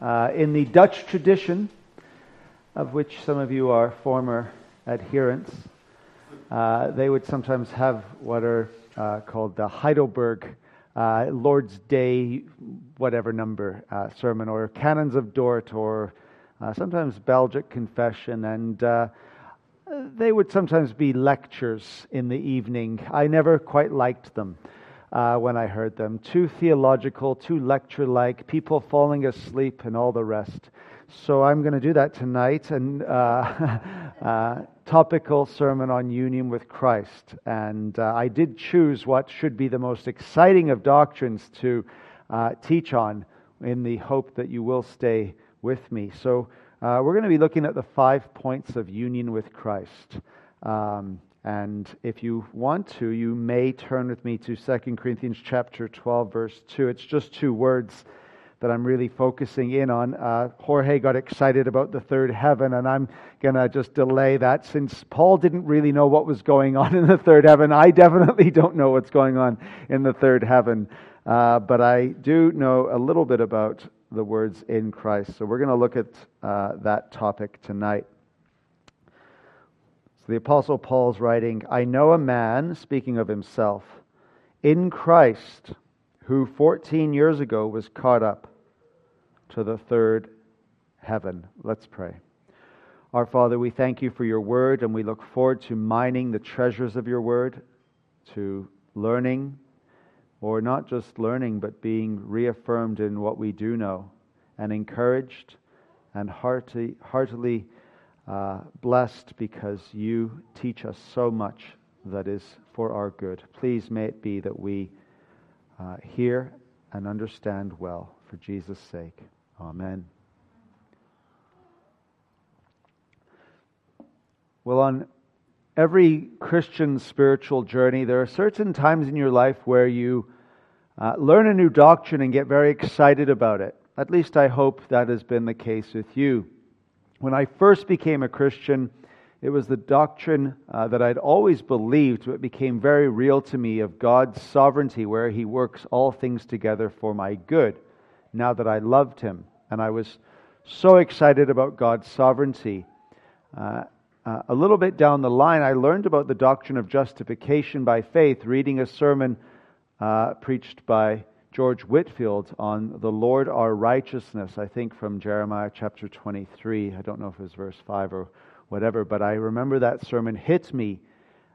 Uh, in the Dutch tradition, of which some of you are former adherents, uh, they would sometimes have what are uh, called the Heidelberg uh, Lord's Day, whatever number uh, sermon, or Canons of Dort, or uh, sometimes Belgic Confession, and they would sometimes be lectures in the evening. I never quite liked them uh, when I heard them. Too theological, too lecture like, people falling asleep, and all the rest. So I'm going to do that tonight, and uh, uh, topical sermon on union with Christ. And uh, I did choose what should be the most exciting of doctrines to uh, teach on, in the hope that you will stay with me. So we're going to be looking at the five points of union with Christ. Um, and if you want to, you may turn with me to 2 Corinthians chapter 12, verse 2. It's just two words that I'm really focusing in on. Uh, Jorge got excited about the third heaven, and I'm going to just delay that since Paul didn't really know what was going on in the third heaven. I definitely don't know what's going on in the third heaven, uh, but I do know a little bit about the words in Christ. So we're going to look at uh, that topic tonight the Apostle Paul's writing, I know a man, speaking of himself, in Christ, who 14 years ago was caught up to the third heaven. Let's pray. Our Father, we thank you for your word, and we look forward to mining the treasures of your word, to learning, or not just learning, but being reaffirmed in what we do know, and encouraged and hearty, heartily uh, blessed because you teach us so much that is for our good. Please may it be that we uh, hear and understand well for Jesus' sake. Amen. Well, on every Christian spiritual journey, there are certain times in your life where you uh, learn a new doctrine and get very excited about it. At least I hope that has been the case with you. When I first became a Christian, it was the doctrine uh, that I'd always believed, but became very real to me of God's sovereignty, where He works all things together for my good, now that I loved Him. And I was so excited about God's sovereignty. Uh, uh, a little bit down the line, I learned about the doctrine of justification by faith, reading a sermon uh, preached by George Whitefield on the Lord our righteousness, I think from Jeremiah chapter 23. I don't know if it was verse 5 or whatever, but I remember that sermon hit me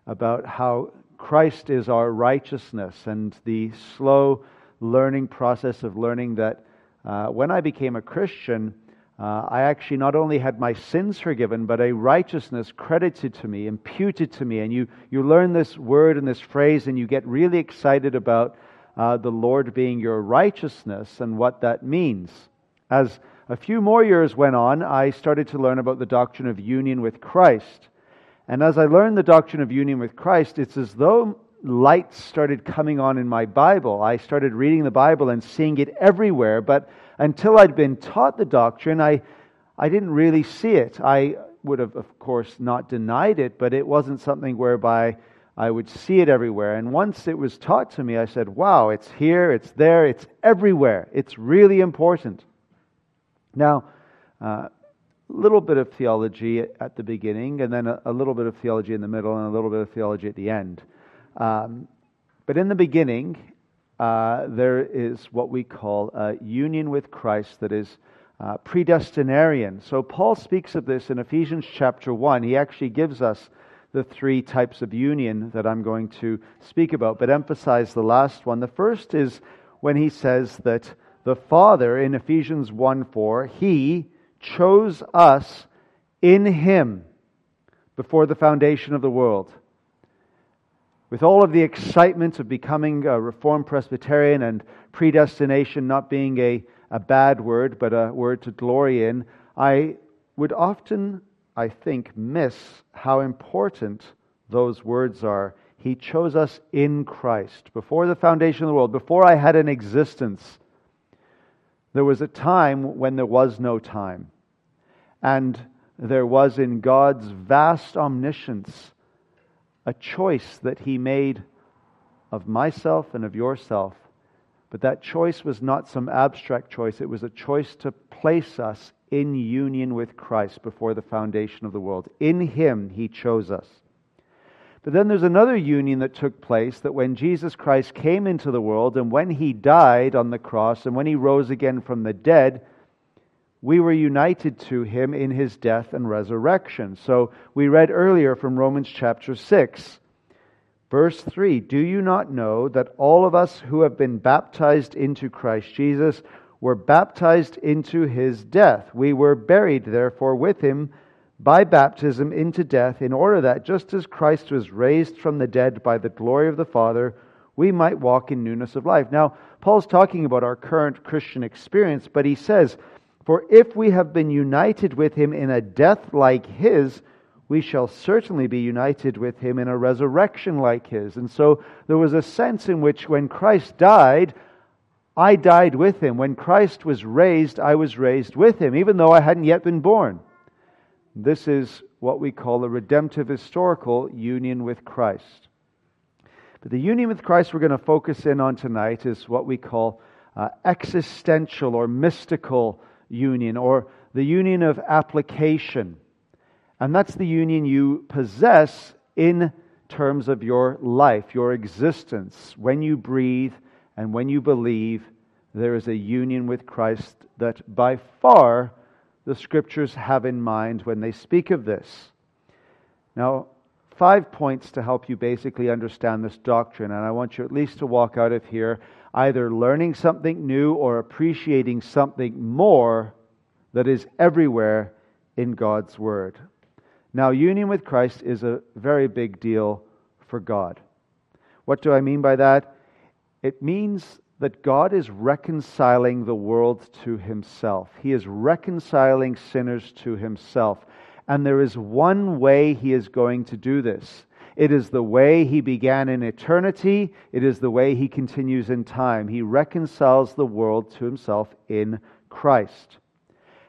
about how Christ is our righteousness and the slow learning process of learning that uh, when I became a Christian, uh, I actually not only had my sins forgiven, but a righteousness credited to me, imputed to me. And you, you learn this word and this phrase, and you get really excited about uh, the Lord being your righteousness and what that means. As a few more years went on, I started to learn about the doctrine of union with Christ. And as I learned the doctrine of union with Christ, it's as though lights started coming on in my Bible. I started reading the Bible and seeing it everywhere, but until I'd been taught the doctrine, I, I didn't really see it. I would have, of course, not denied it, but it wasn't something whereby I would see it everywhere. And once it was taught to me, I said, wow, it's here, it's there, it's everywhere. It's really important. Now, a uh, little bit of theology at the beginning, and then a, a, little bit of theology in the middle, and a little bit of theology at the end. Um, but in the beginning, uh, there is what we call a union with Christ that is uh, predestinarian. So Paul speaks of this in Ephesians chapter 1. He actually gives us the three types of union that I'm going to speak about, but emphasize the last one. The first is when he says that the Father, in Ephesians 1 4, he chose us in him before the foundation of the world. With all of the excitement of becoming a Reformed Presbyterian and predestination not being a, a bad word, but a word to glory in, I would often I think, miss how important those words are. He chose us in Christ. Before the foundation of the world, before I had an existence, there was a time when there was no time. And there was in God's vast omniscience a choice that He made of myself and of yourself But that choice was not some abstract choice, it was a choice to place us in union with Christ before the foundation of the world. In Him, He chose us. But then there's another union that took place that when Jesus Christ came into the world and when He died on the cross and when He rose again from the dead, we were united to Him in His death and resurrection. So we read earlier from Romans chapter 6. Verse 3 Do you not know that all of us who have been baptized into Christ Jesus were baptized into his death. We were buried, therefore, with him by baptism into death, in order that just as Christ was raised from the dead by the glory of the Father, we might walk in newness of life. Now, Paul's talking about our current Christian experience, but he says, For if we have been united with him in a death like his, we shall certainly be united with him in a resurrection like his. And so there was a sense in which when Christ died, I died with him. When Christ was raised, I was raised with him, even though I hadn't yet been born. This is what we call a redemptive historical union with Christ. But the union with Christ we're going to focus in on tonight is what we call uh, existential or mystical union, or the union of application. And that's the union you possess in terms of your life, your existence. When you breathe, and when you believe, there is a union with Christ that by far the scriptures have in mind when they speak of this. Now, five points to help you basically understand this doctrine, and I want you at least to walk out of here either learning something new or appreciating something more that is everywhere in God's Word. Now, union with Christ is a very big deal for God. What do I mean by that? It means that God is reconciling the world to himself. He is reconciling sinners to himself. And there is one way he is going to do this. It is the way he began in eternity. It is the way he continues in time. He reconciles the world to himself in Christ.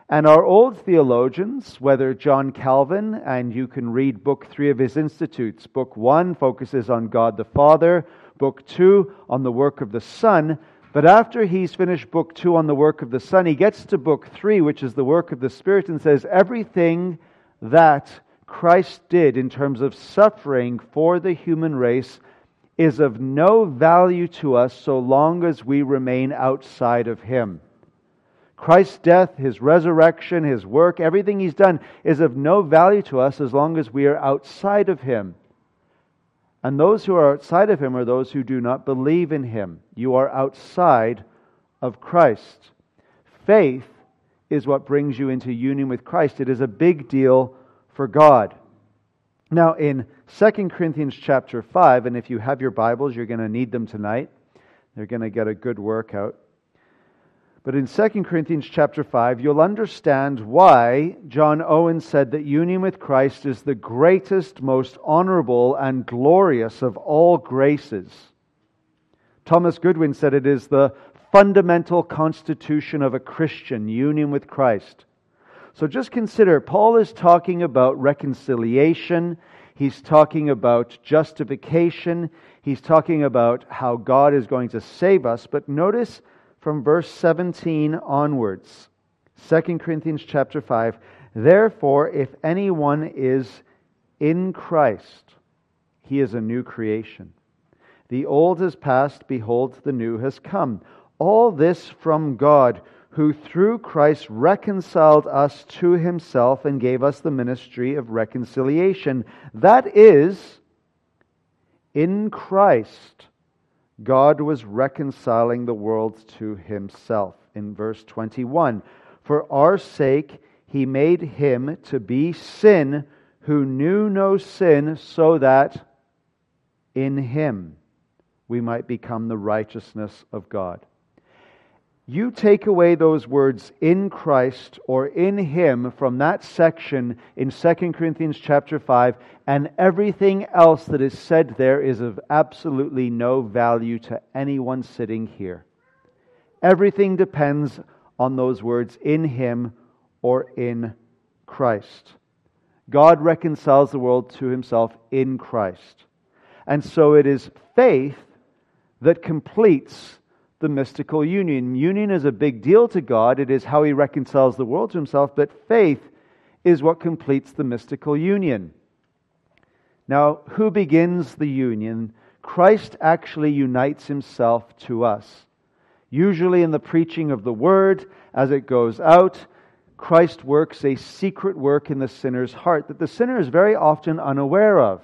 And our old theologians, whether John Calvin, and you can read book three of his Institutes, book one focuses on God the Father, book two on the work of the Son. But after he's finished book two on the work of the Son, he gets to book three, which is the work of the Spirit, and says, Everything that Christ did in terms of suffering for the human race is of no value to us so long as we remain outside of him. Christ's death, his resurrection, his work, everything he's done is of no value to us as long as we are outside of him. And those who are outside of him are those who do not believe in him. You are outside of Christ. Faith is what brings you into union with Christ. It is a big deal for God. Now, in 2 Corinthians chapter 5, and if you have your Bibles, you're going to need them tonight. They're going to get a good workout. But in 2 Corinthians chapter 5, you'll understand why John Owen said that union with Christ is the greatest, most honorable, and glorious of all graces. Thomas Goodwin said it is the fundamental constitution of a Christian, union with Christ. So just consider, Paul is talking about reconciliation. He's talking about justification. He's talking about how God is going to save us. But notice from verse 17 onwards. 2 Corinthians chapter 5. Therefore, if anyone is in Christ, he is a new creation. The old has passed, behold, the new has come. All this from God, who through Christ reconciled us to himself and gave us the ministry of reconciliation. That is, in Christ God was reconciling the world to himself. In verse 21, for our sake he made him to be sin who knew no sin, so that in him we might become the righteousness of God. You take away those words in Christ or in him from that section in 2 Corinthians chapter 5 and everything else that is said there is of absolutely no value to anyone sitting here. Everything depends on those words in him or in Christ. God reconciles the world to himself in Christ. And so it is faith that completes the mystical union. Union is a big deal to God, it is how He reconciles the world to Himself, but faith is what completes the mystical union. Now, who begins the union? Christ actually unites Himself to us. Usually in the preaching of the word, as it goes out, Christ works a secret work in the sinner's heart that the sinner is very often unaware of.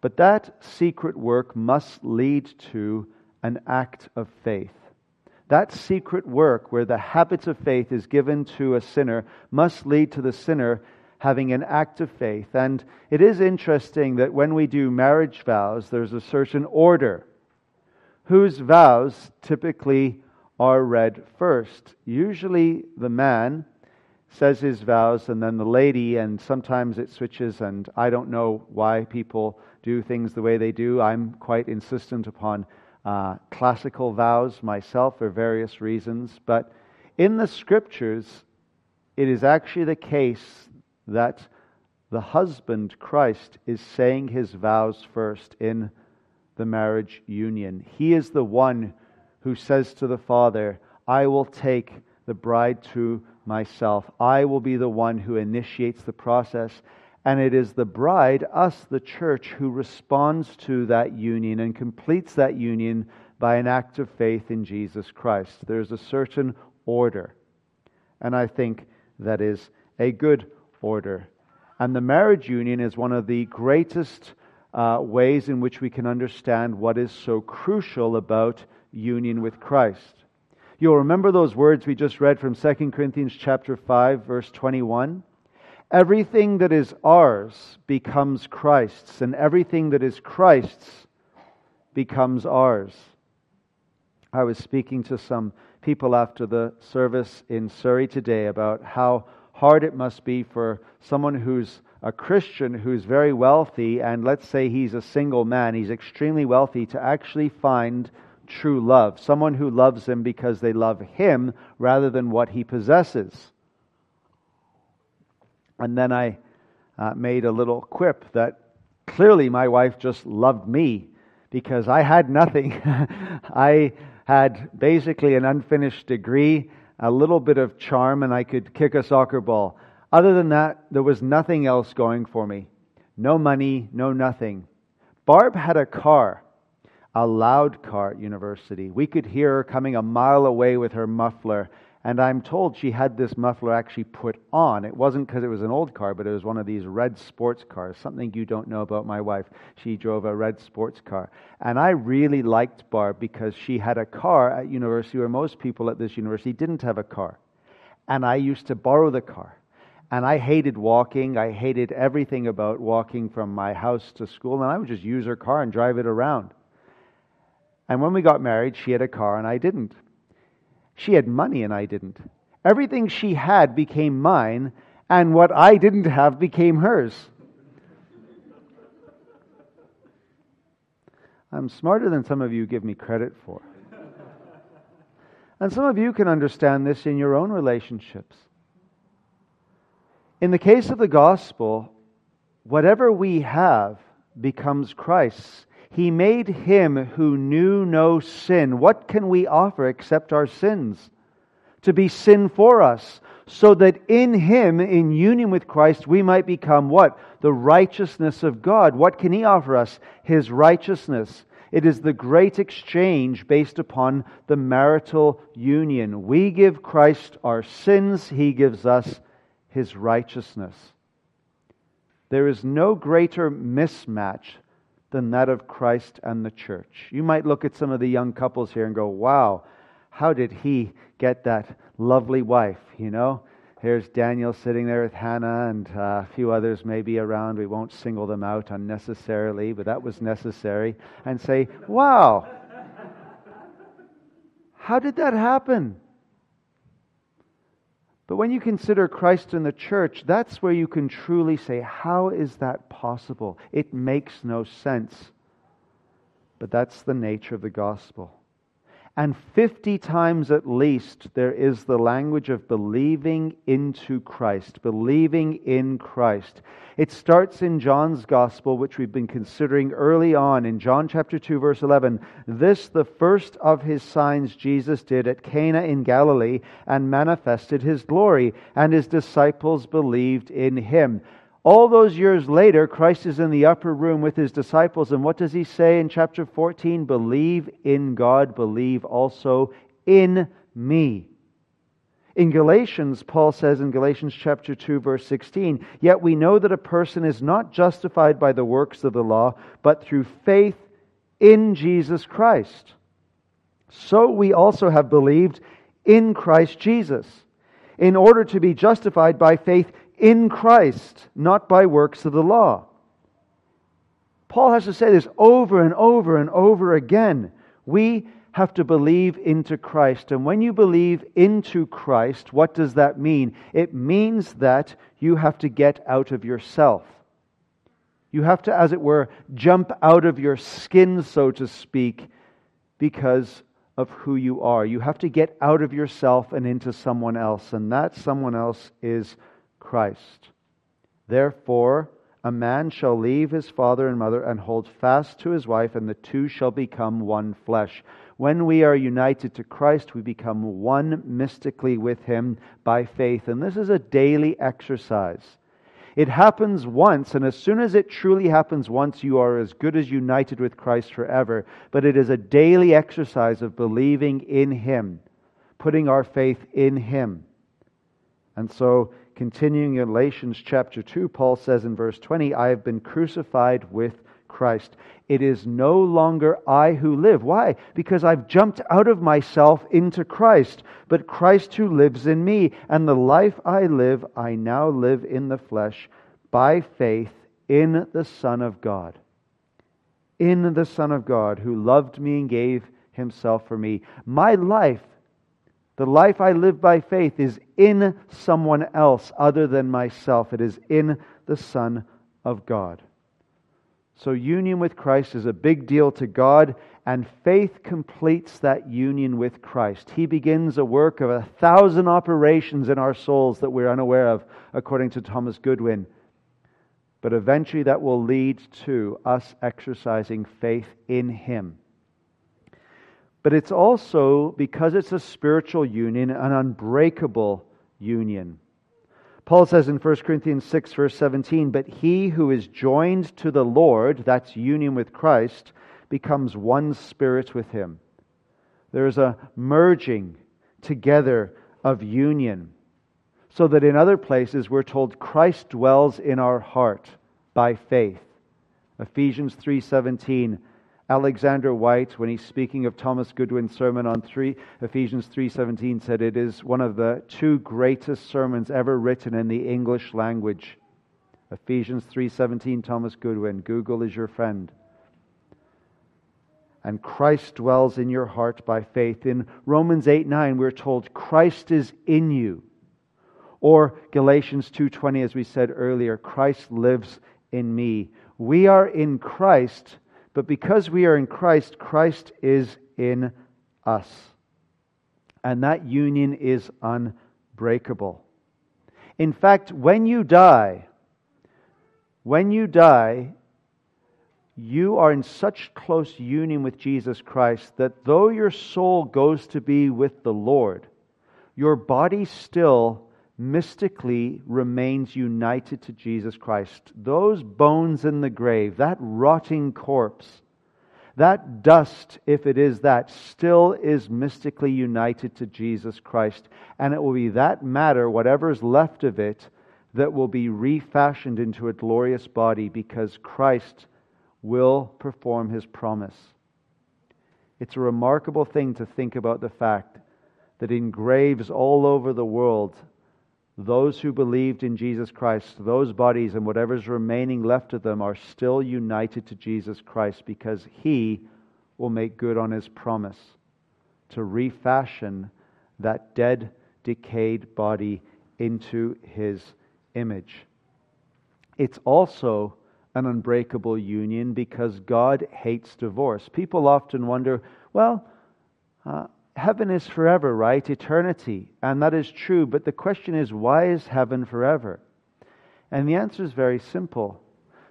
But that secret work must lead to an act of faith. That secret work, where the habits of faith is given to a sinner, must lead to the sinner having an act of faith. And it is interesting that when we do marriage vows, there's a certain order. Whose vows typically are read first? Usually the man says his vows and then the lady, and sometimes it switches, and I don't know why people do things the way they do. I'm quite insistent upon uh, classical vows myself for various reasons. But in the scriptures, it is actually the case that the husband, Christ, is saying his vows first in the marriage union. He is the one who says to the Father, I will take the bride to myself. I will be the one who initiates the process. And it is the bride, us, the church, who responds to that union and completes that union by an act of faith in Jesus Christ. There's a certain order. And I think that is a good order. And the marriage union is one of the greatest uh, ways in which we can understand what is so crucial about union with Christ. You'll remember those words we just read from 2 Corinthians chapter 5 verse 21. Everything that is ours becomes Christ's, and everything that is Christ's becomes ours. I was speaking to some people after the service in Surrey today about how hard it must be for someone who's a Christian who's very wealthy, and let's say he's a single man, he's extremely wealthy, to actually find true love. Someone who loves him because they love him rather than what he possesses. And then I uh, made a little quip that clearly my wife just loved me because I had nothing. I had basically an unfinished degree, a little bit of charm, and I could kick a soccer ball. Other than that, there was nothing else going for me. No money, no nothing. Barb had a car, a loud car at university. We could hear her coming a mile away with her muffler and I'm told she had this muffler actually put on. It wasn't because it was an old car, but it was one of these red sports cars. Something you don't know about my wife. She drove a red sports car. And I really liked Barb because she had a car at university where most people at this university didn't have a car. And I used to borrow the car. And I hated walking. I hated everything about walking from my house to school. And I would just use her car and drive it around. And when we got married, she had a car and I didn't. She had money and I didn't. Everything she had became mine, and what I didn't have became hers. I'm smarter than some of you give me credit for. And some of you can understand this in your own relationships. In the case of the gospel, whatever we have becomes Christ's. He made him who knew no sin. What can we offer except our sins? To be sin for us, so that in him, in union with Christ, we might become what? The righteousness of God. What can he offer us? His righteousness. It is the great exchange based upon the marital union. We give Christ our sins, he gives us his righteousness. There is no greater mismatch than that of Christ and the church. You might look at some of the young couples here and go, wow, how did he get that lovely wife? You know, here's Daniel sitting there with Hannah and uh, a few others maybe around. We won't single them out unnecessarily, but that was necessary. And say, wow, how did that happen? But when you consider Christ and the church, that's where you can truly say, How is that possible? It makes no sense. But that's the nature of the gospel. And 50 times at least, there is the language of believing into Christ, believing in Christ. It starts in John's Gospel, which we've been considering early on in John chapter 2, verse 11. This, the first of his signs Jesus did at Cana in Galilee, and manifested his glory, and his disciples believed in him. All those years later, Christ is in the upper room with his disciples, and what does he say in chapter 14? Believe in God, believe also in me. In Galatians, Paul says in Galatians chapter 2 verse 16, "Yet we know that a person is not justified by the works of the law, but through faith in Jesus Christ. So we also have believed in Christ Jesus, in order to be justified by faith in Christ, not by works of the law. Paul has to say this over and over and over again. We have to believe into Christ. And when you believe into Christ, what does that mean? It means that you have to get out of yourself. You have to, as it were, jump out of your skin, so to speak, because of who you are. You have to get out of yourself and into someone else, and that someone else is Christ. Therefore, a man shall leave his father and mother and hold fast to his wife, and the two shall become one flesh. When we are united to Christ, we become one mystically with him by faith. And this is a daily exercise. It happens once, and as soon as it truly happens once, you are as good as united with Christ forever. But it is a daily exercise of believing in Him, putting our faith in Him. And so Continuing in Galatians chapter 2, Paul says in verse 20, I have been crucified with Christ. It is no longer I who live. Why? Because I've jumped out of myself into Christ, but Christ who lives in me. And the life I live, I now live in the flesh by faith in the Son of God. In the Son of God who loved me and gave himself for me. My life the life I live by faith is in someone else other than myself. It is in the Son of God. So, union with Christ is a big deal to God, and faith completes that union with Christ. He begins a work of a thousand operations in our souls that we're unaware of, according to Thomas Goodwin. But eventually, that will lead to us exercising faith in Him. But it's also, because it's a spiritual union, an unbreakable union. Paul says in 1 Corinthians 6, verse 17, But he who is joined to the Lord, that's union with Christ, becomes one spirit with him. There is a merging together of union. So that in other places we're told Christ dwells in our heart by faith. Ephesians 3:17 Alexander Whyte, when he's speaking of Thomas Goodwin's sermon on 3, Ephesians 3.17, said it is one of the two greatest sermons ever written in the English language. Ephesians 3.17, Thomas Goodwin. Google is your friend. And Christ dwells in your heart by faith. In Romans 8 9, we're told Christ is in you. Or Galatians 2:20 as we said earlier, Christ lives in me. We are in Christ but because we are in Christ, Christ is in us. And that union is unbreakable. In fact, when you die, when you die, you are in such close union with Jesus Christ that though your soul goes to be with the Lord, your body still mystically remains united to Jesus Christ. Those bones in the grave, that rotting corpse, that dust, if it is that, still is mystically united to Jesus Christ. And it will be that matter, whatever is left of it, that will be refashioned into a glorious body because Christ will perform his promise. It's a remarkable thing to think about the fact that in graves all over the world, those who believed in Jesus Christ, those bodies and whatever's remaining left of them are still united to Jesus Christ because he will make good on his promise to refashion that dead, decayed body into his image. It's also an unbreakable union because God hates divorce. People often wonder, well, Uh, heaven is forever, right? Eternity. And that is true. But the question is, why is heaven forever? And the answer is very simple.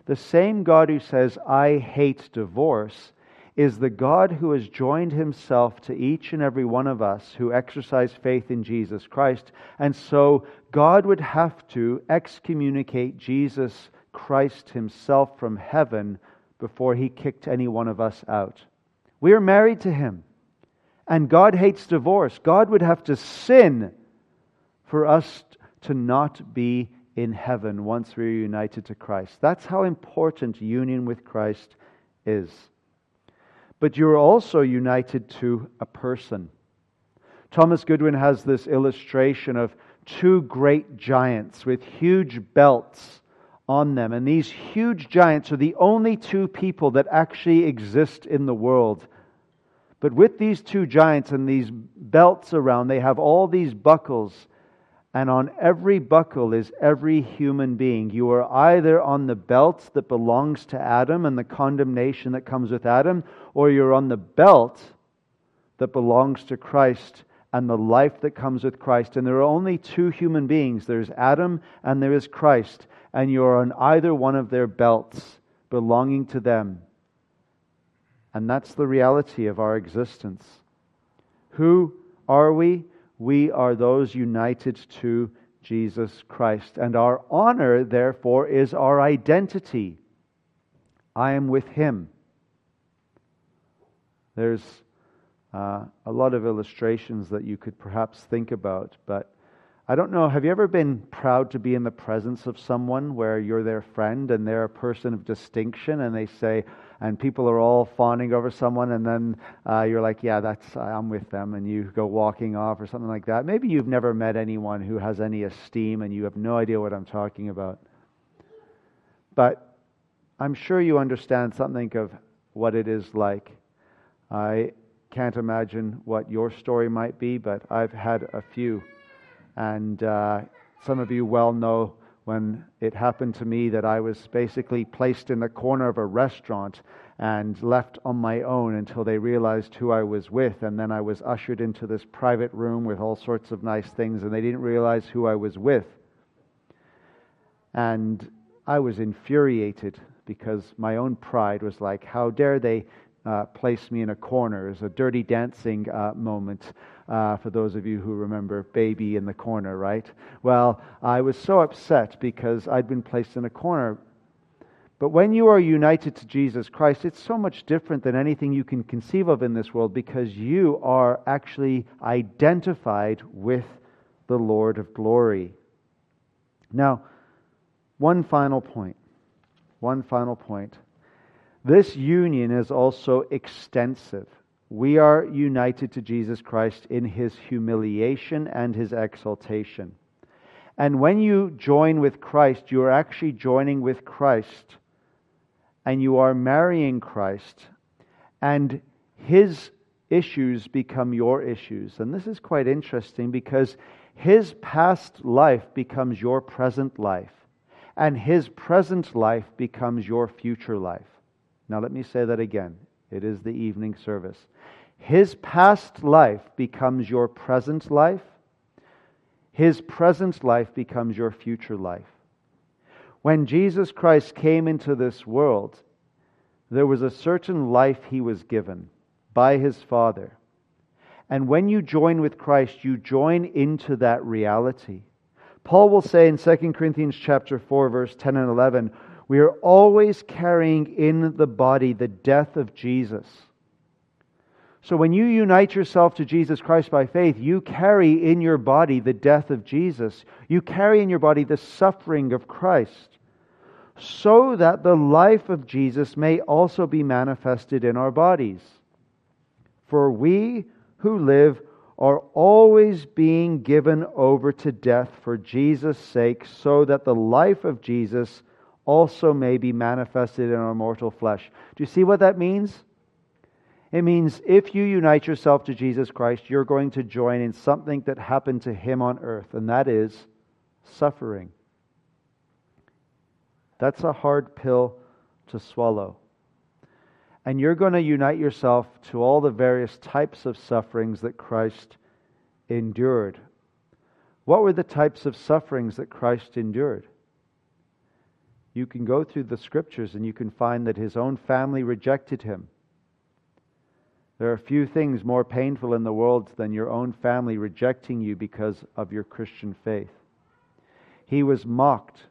The same God who says, I hate divorce, is the God who has joined himself to each and every one of us who exercise faith in Jesus Christ. And so God would have to excommunicate Jesus Christ himself from heaven before he kicked any one of us out. We are married to him. And God hates divorce. God would have to sin for us to not be in heaven once we're united to Christ. That's how important union with Christ is but you're also united to a person. Thomas Goodwin has this illustration of two great giants with huge belts on them. And these huge giants are the only two people that actually exist in the world. But with these two giants and these belts around, they have all these buckles and on every buckle is every human being. You are either on the belt that belongs to Adam and the condemnation that comes with Adam, or you're on the belt that belongs to Christ and the life that comes with Christ. And there are only two human beings there's Adam and there is Christ. And you're on either one of their belts belonging to them. And that's the reality of our existence. Who are we? we are those united to Jesus Christ. And our honor, therefore, is our identity. I am with Him. There's uh, a lot of illustrations that you could perhaps think about, but I don't know. Have you ever been proud to be in the presence of someone where you're their friend and they're a person of distinction and they say, and people are all fawning over someone, and then uh, you're like, yeah, that's I'm with them, and you go walking off or something like that. Maybe you've never met anyone who has any esteem, and you have no idea what I'm talking about. But I'm sure you understand something of what it is like. I can't imagine what your story might be, but I've had a few. And uh, some of you well know when it happened to me that I was basically placed in the corner of a restaurant and left on my own until they realized who I was with. And then I was ushered into this private room with all sorts of nice things, and they didn't realize who I was with. And I was infuriated because my own pride was like, how dare they uh, place me in a corner? It was a dirty dancing uh, moment uh, for those of you who remember Baby in the Corner, right? Well, I was so upset because I'd been placed in a corner. But when you are united to Jesus Christ, it's so much different than anything you can conceive of in this world because you are actually identified with the Lord of glory. Now, one final point. One final point. This union is also extensive we are united to Jesus Christ in his humiliation and his exaltation. And when you join with Christ, you are actually joining with Christ and you are marrying Christ, and his issues become your issues. And this is quite interesting because his past life becomes your present life, and his present life becomes your future life. Now, let me say that again. It is the evening service. His past life becomes your present life. His present life becomes your future life. When Jesus Christ came into this world, there was a certain life he was given by his Father. And when you join with Christ, you join into that reality. Paul will say in 2 Corinthians chapter 4 verse 10 and 11, we are always carrying in the body the death of Jesus so when you unite yourself to Jesus Christ by faith, you carry in your body the death of Jesus. You carry in your body the suffering of Christ, so that the life of Jesus may also be manifested in our bodies. For we who live are always being given over to death for Jesus' sake, so that the life of Jesus also may be manifested in our mortal flesh. Do you see what that means? It means if you unite yourself to Jesus Christ, you're going to join in something that happened to him on earth, and that is suffering. That's a hard pill to swallow. And you're going to unite yourself to all the various types of sufferings that Christ endured. What were the types of sufferings that Christ endured? You can go through the scriptures and you can find that his own family rejected him. There are few things more painful in the world than your own family rejecting you because of your Christian faith. He was mocked.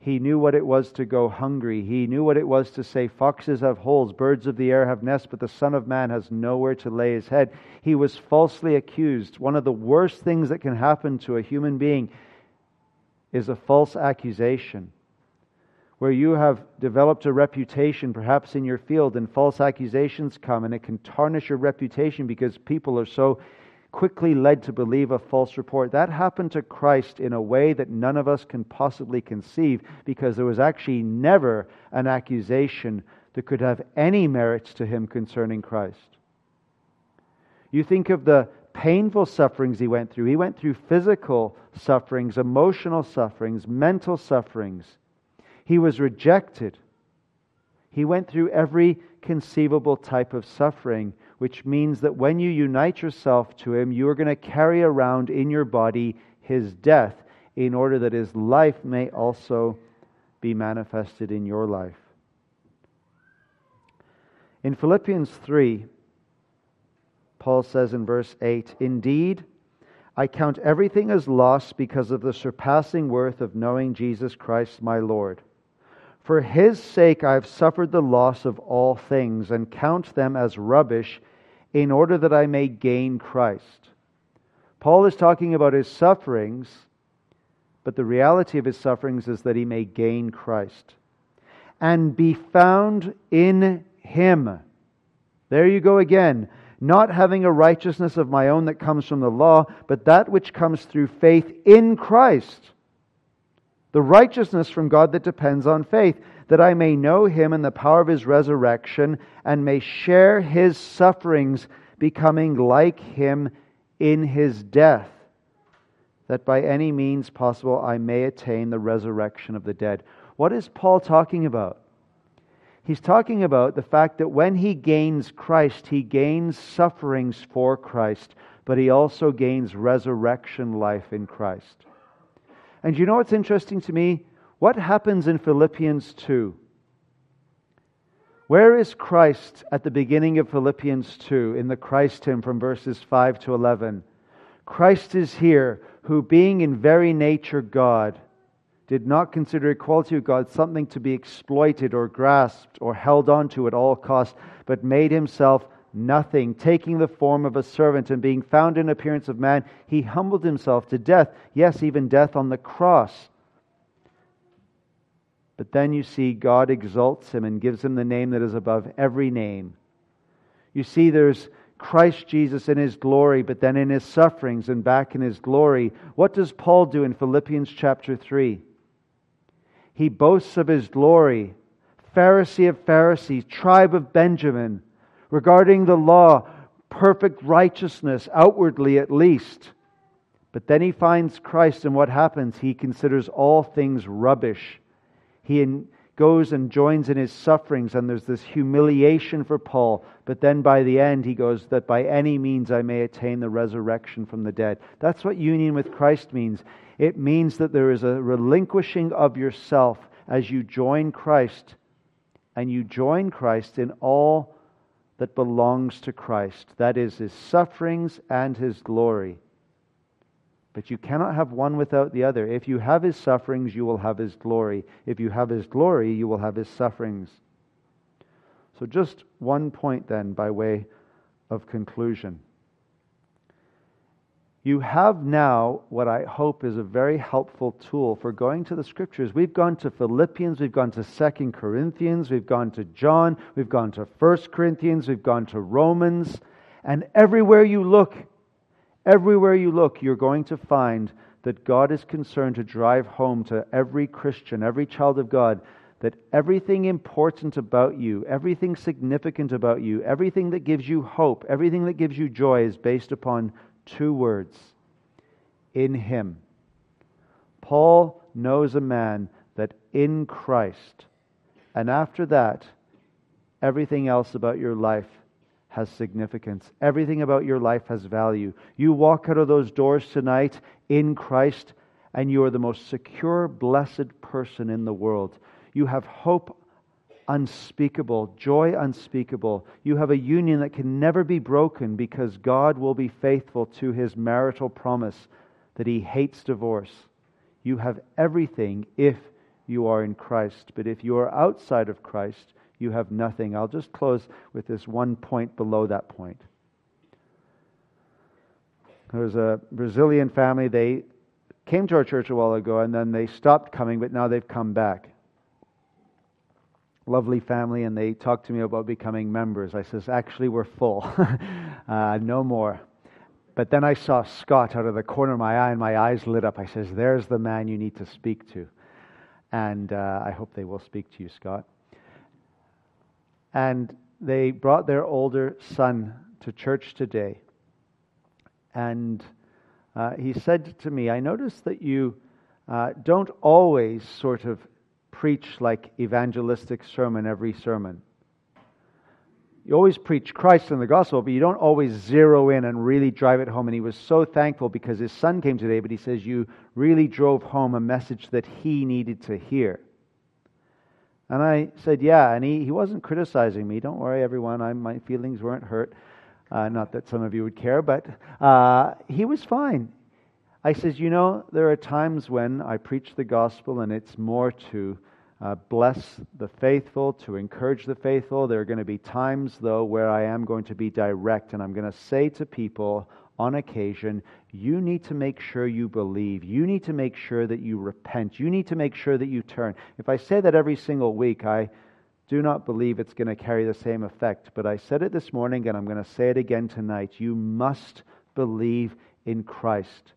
He knew what it was to go hungry. He knew what it was to say, Foxes have holes, birds of the air have nests, but the Son of Man has nowhere to lay his head. He was falsely accused. One of the worst things that can happen to a human being is a false accusation where you have developed a reputation, perhaps in your field, and false accusations come, and it can tarnish your reputation because people are so quickly led to believe a false report. That happened to Christ in a way that none of us can possibly conceive because there was actually never an accusation that could have any merits to him concerning Christ. You think of the painful sufferings he went through. He went through physical sufferings, emotional sufferings, mental sufferings. He was rejected. He went through every conceivable type of suffering, which means that when you unite yourself to Him, you are going to carry around in your body His death in order that His life may also be manifested in your life. In Philippians 3, Paul says in verse 8, Indeed, I count everything as loss because of the surpassing worth of knowing Jesus Christ my Lord for his sake I have suffered the loss of all things and count them as rubbish in order that I may gain Christ. Paul is talking about his sufferings, but the reality of his sufferings is that he may gain Christ and be found in him. There you go again. Not having a righteousness of my own that comes from the law, but that which comes through faith in Christ the righteousness from God that depends on faith, that I may know him and the power of his resurrection, and may share his sufferings, becoming like him in his death, that by any means possible I may attain the resurrection of the dead. What is Paul talking about? He's talking about the fact that when he gains Christ, he gains sufferings for Christ, but he also gains resurrection life in Christ. And you know what's interesting to me? What happens in Philippians 2? Where is Christ at the beginning of Philippians 2 in the Christ hymn from verses 5 to 11? Christ is here, who being in very nature God, did not consider equality with God something to be exploited or grasped or held on to at all costs, but made himself nothing. Taking the form of a servant and being found in appearance of man, he humbled himself to death, yes, even death on the cross. But then you see God exalts him and gives him the name that is above every name. You see, there's Christ Jesus in his glory, but then in his sufferings and back in his glory. What does Paul do in Philippians chapter 3? He boasts of his glory. Pharisee of Pharisees, tribe of Benjamin, regarding the law, perfect righteousness, outwardly at least. But then he finds Christ, and what happens? He considers all things rubbish. He in, goes and joins in his sufferings, and there's this humiliation for Paul. But then by the end, he goes, That by any means I may attain the resurrection from the dead. That's what union with Christ means. It means that there is a relinquishing of yourself as you join Christ, and you join Christ in all that belongs to Christ. That is, his sufferings and his glory. But you cannot have one without the other. If you have his sufferings, you will have his glory. If you have his glory, you will have his sufferings. So, just one point then, by way of conclusion you have now what I hope is a very helpful tool for going to the scriptures. We've gone to Philippians, we've gone to Second Corinthians, we've gone to John, we've gone to First Corinthians, we've gone to Romans, and everywhere you look, everywhere you look, you're going to find that God is concerned to drive home to every Christian, every child of God, that everything important about you, everything significant about you, everything that gives you hope, everything that gives you joy is based upon two words in him. Paul knows a man that in Christ, and after that, everything else about your life has significance. Everything about your life has value. You walk out of those doors tonight in Christ, and you are the most secure, blessed person in the world. You have hope unspeakable, joy unspeakable. You have a union that can never be broken because God will be faithful to his marital promise that he hates divorce. You have everything if you are in Christ. But if you are outside of Christ, you have nothing. I'll just close with this one point below that point. There was a Brazilian family. They came to our church a while ago and then they stopped coming, but now they've come back lovely family and they talked to me about becoming members. I says, actually, we're full. uh, no more. But then I saw Scott out of the corner of my eye and my eyes lit up. I says, there's the man you need to speak to. And uh, I hope they will speak to you, Scott. And they brought their older son to church today. And uh, he said to me, I noticed that you uh, don't always sort of preach like evangelistic sermon every sermon. You always preach Christ and the gospel, but you don't always zero in and really drive it home. And he was so thankful because his son came today, but he says you really drove home a message that he needed to hear. And I said, Yeah. And he, he wasn't criticizing me. Don't worry, everyone. I, my feelings weren't hurt. Uh, not that some of you would care, but uh, he was fine. I says, You know, there are times when I preach the gospel and it's more to uh, bless the faithful, to encourage the faithful. There are going to be times, though, where I am going to be direct and I'm going to say to people on occasion, you need to make sure you believe. You need to make sure that you repent. You need to make sure that you turn. If I say that every single week, I do not believe it's going to carry the same effect. But I said it this morning and I'm going to say it again tonight. You must believe in Christ.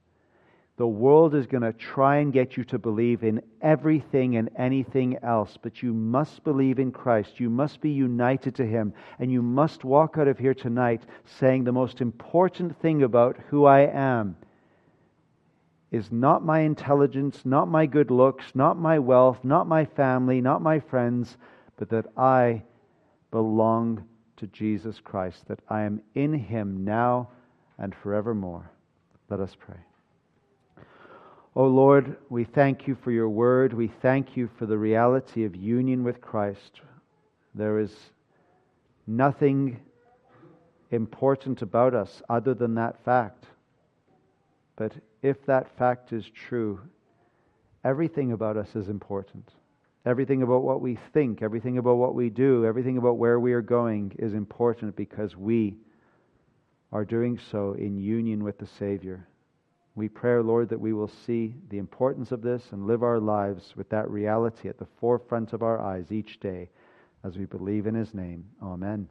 The world is going to try and get you to believe in everything and anything else, but you must believe in Christ. You must be united to Him, and you must walk out of here tonight saying the most important thing about who I am is not my intelligence, not my good looks, not my wealth, not my family, not my friends, but that I belong to Jesus Christ, that I am in Him now and forevermore. Let us pray. O oh Lord, we thank you for your word. We thank you for the reality of union with Christ. There is nothing important about us other than that fact. But if that fact is true, everything about us is important. Everything about what we think, everything about what we do, everything about where we are going is important because we are doing so in union with the Savior. We pray, Lord, that we will see the importance of this and live our lives with that reality at the forefront of our eyes each day as we believe in His name. Amen.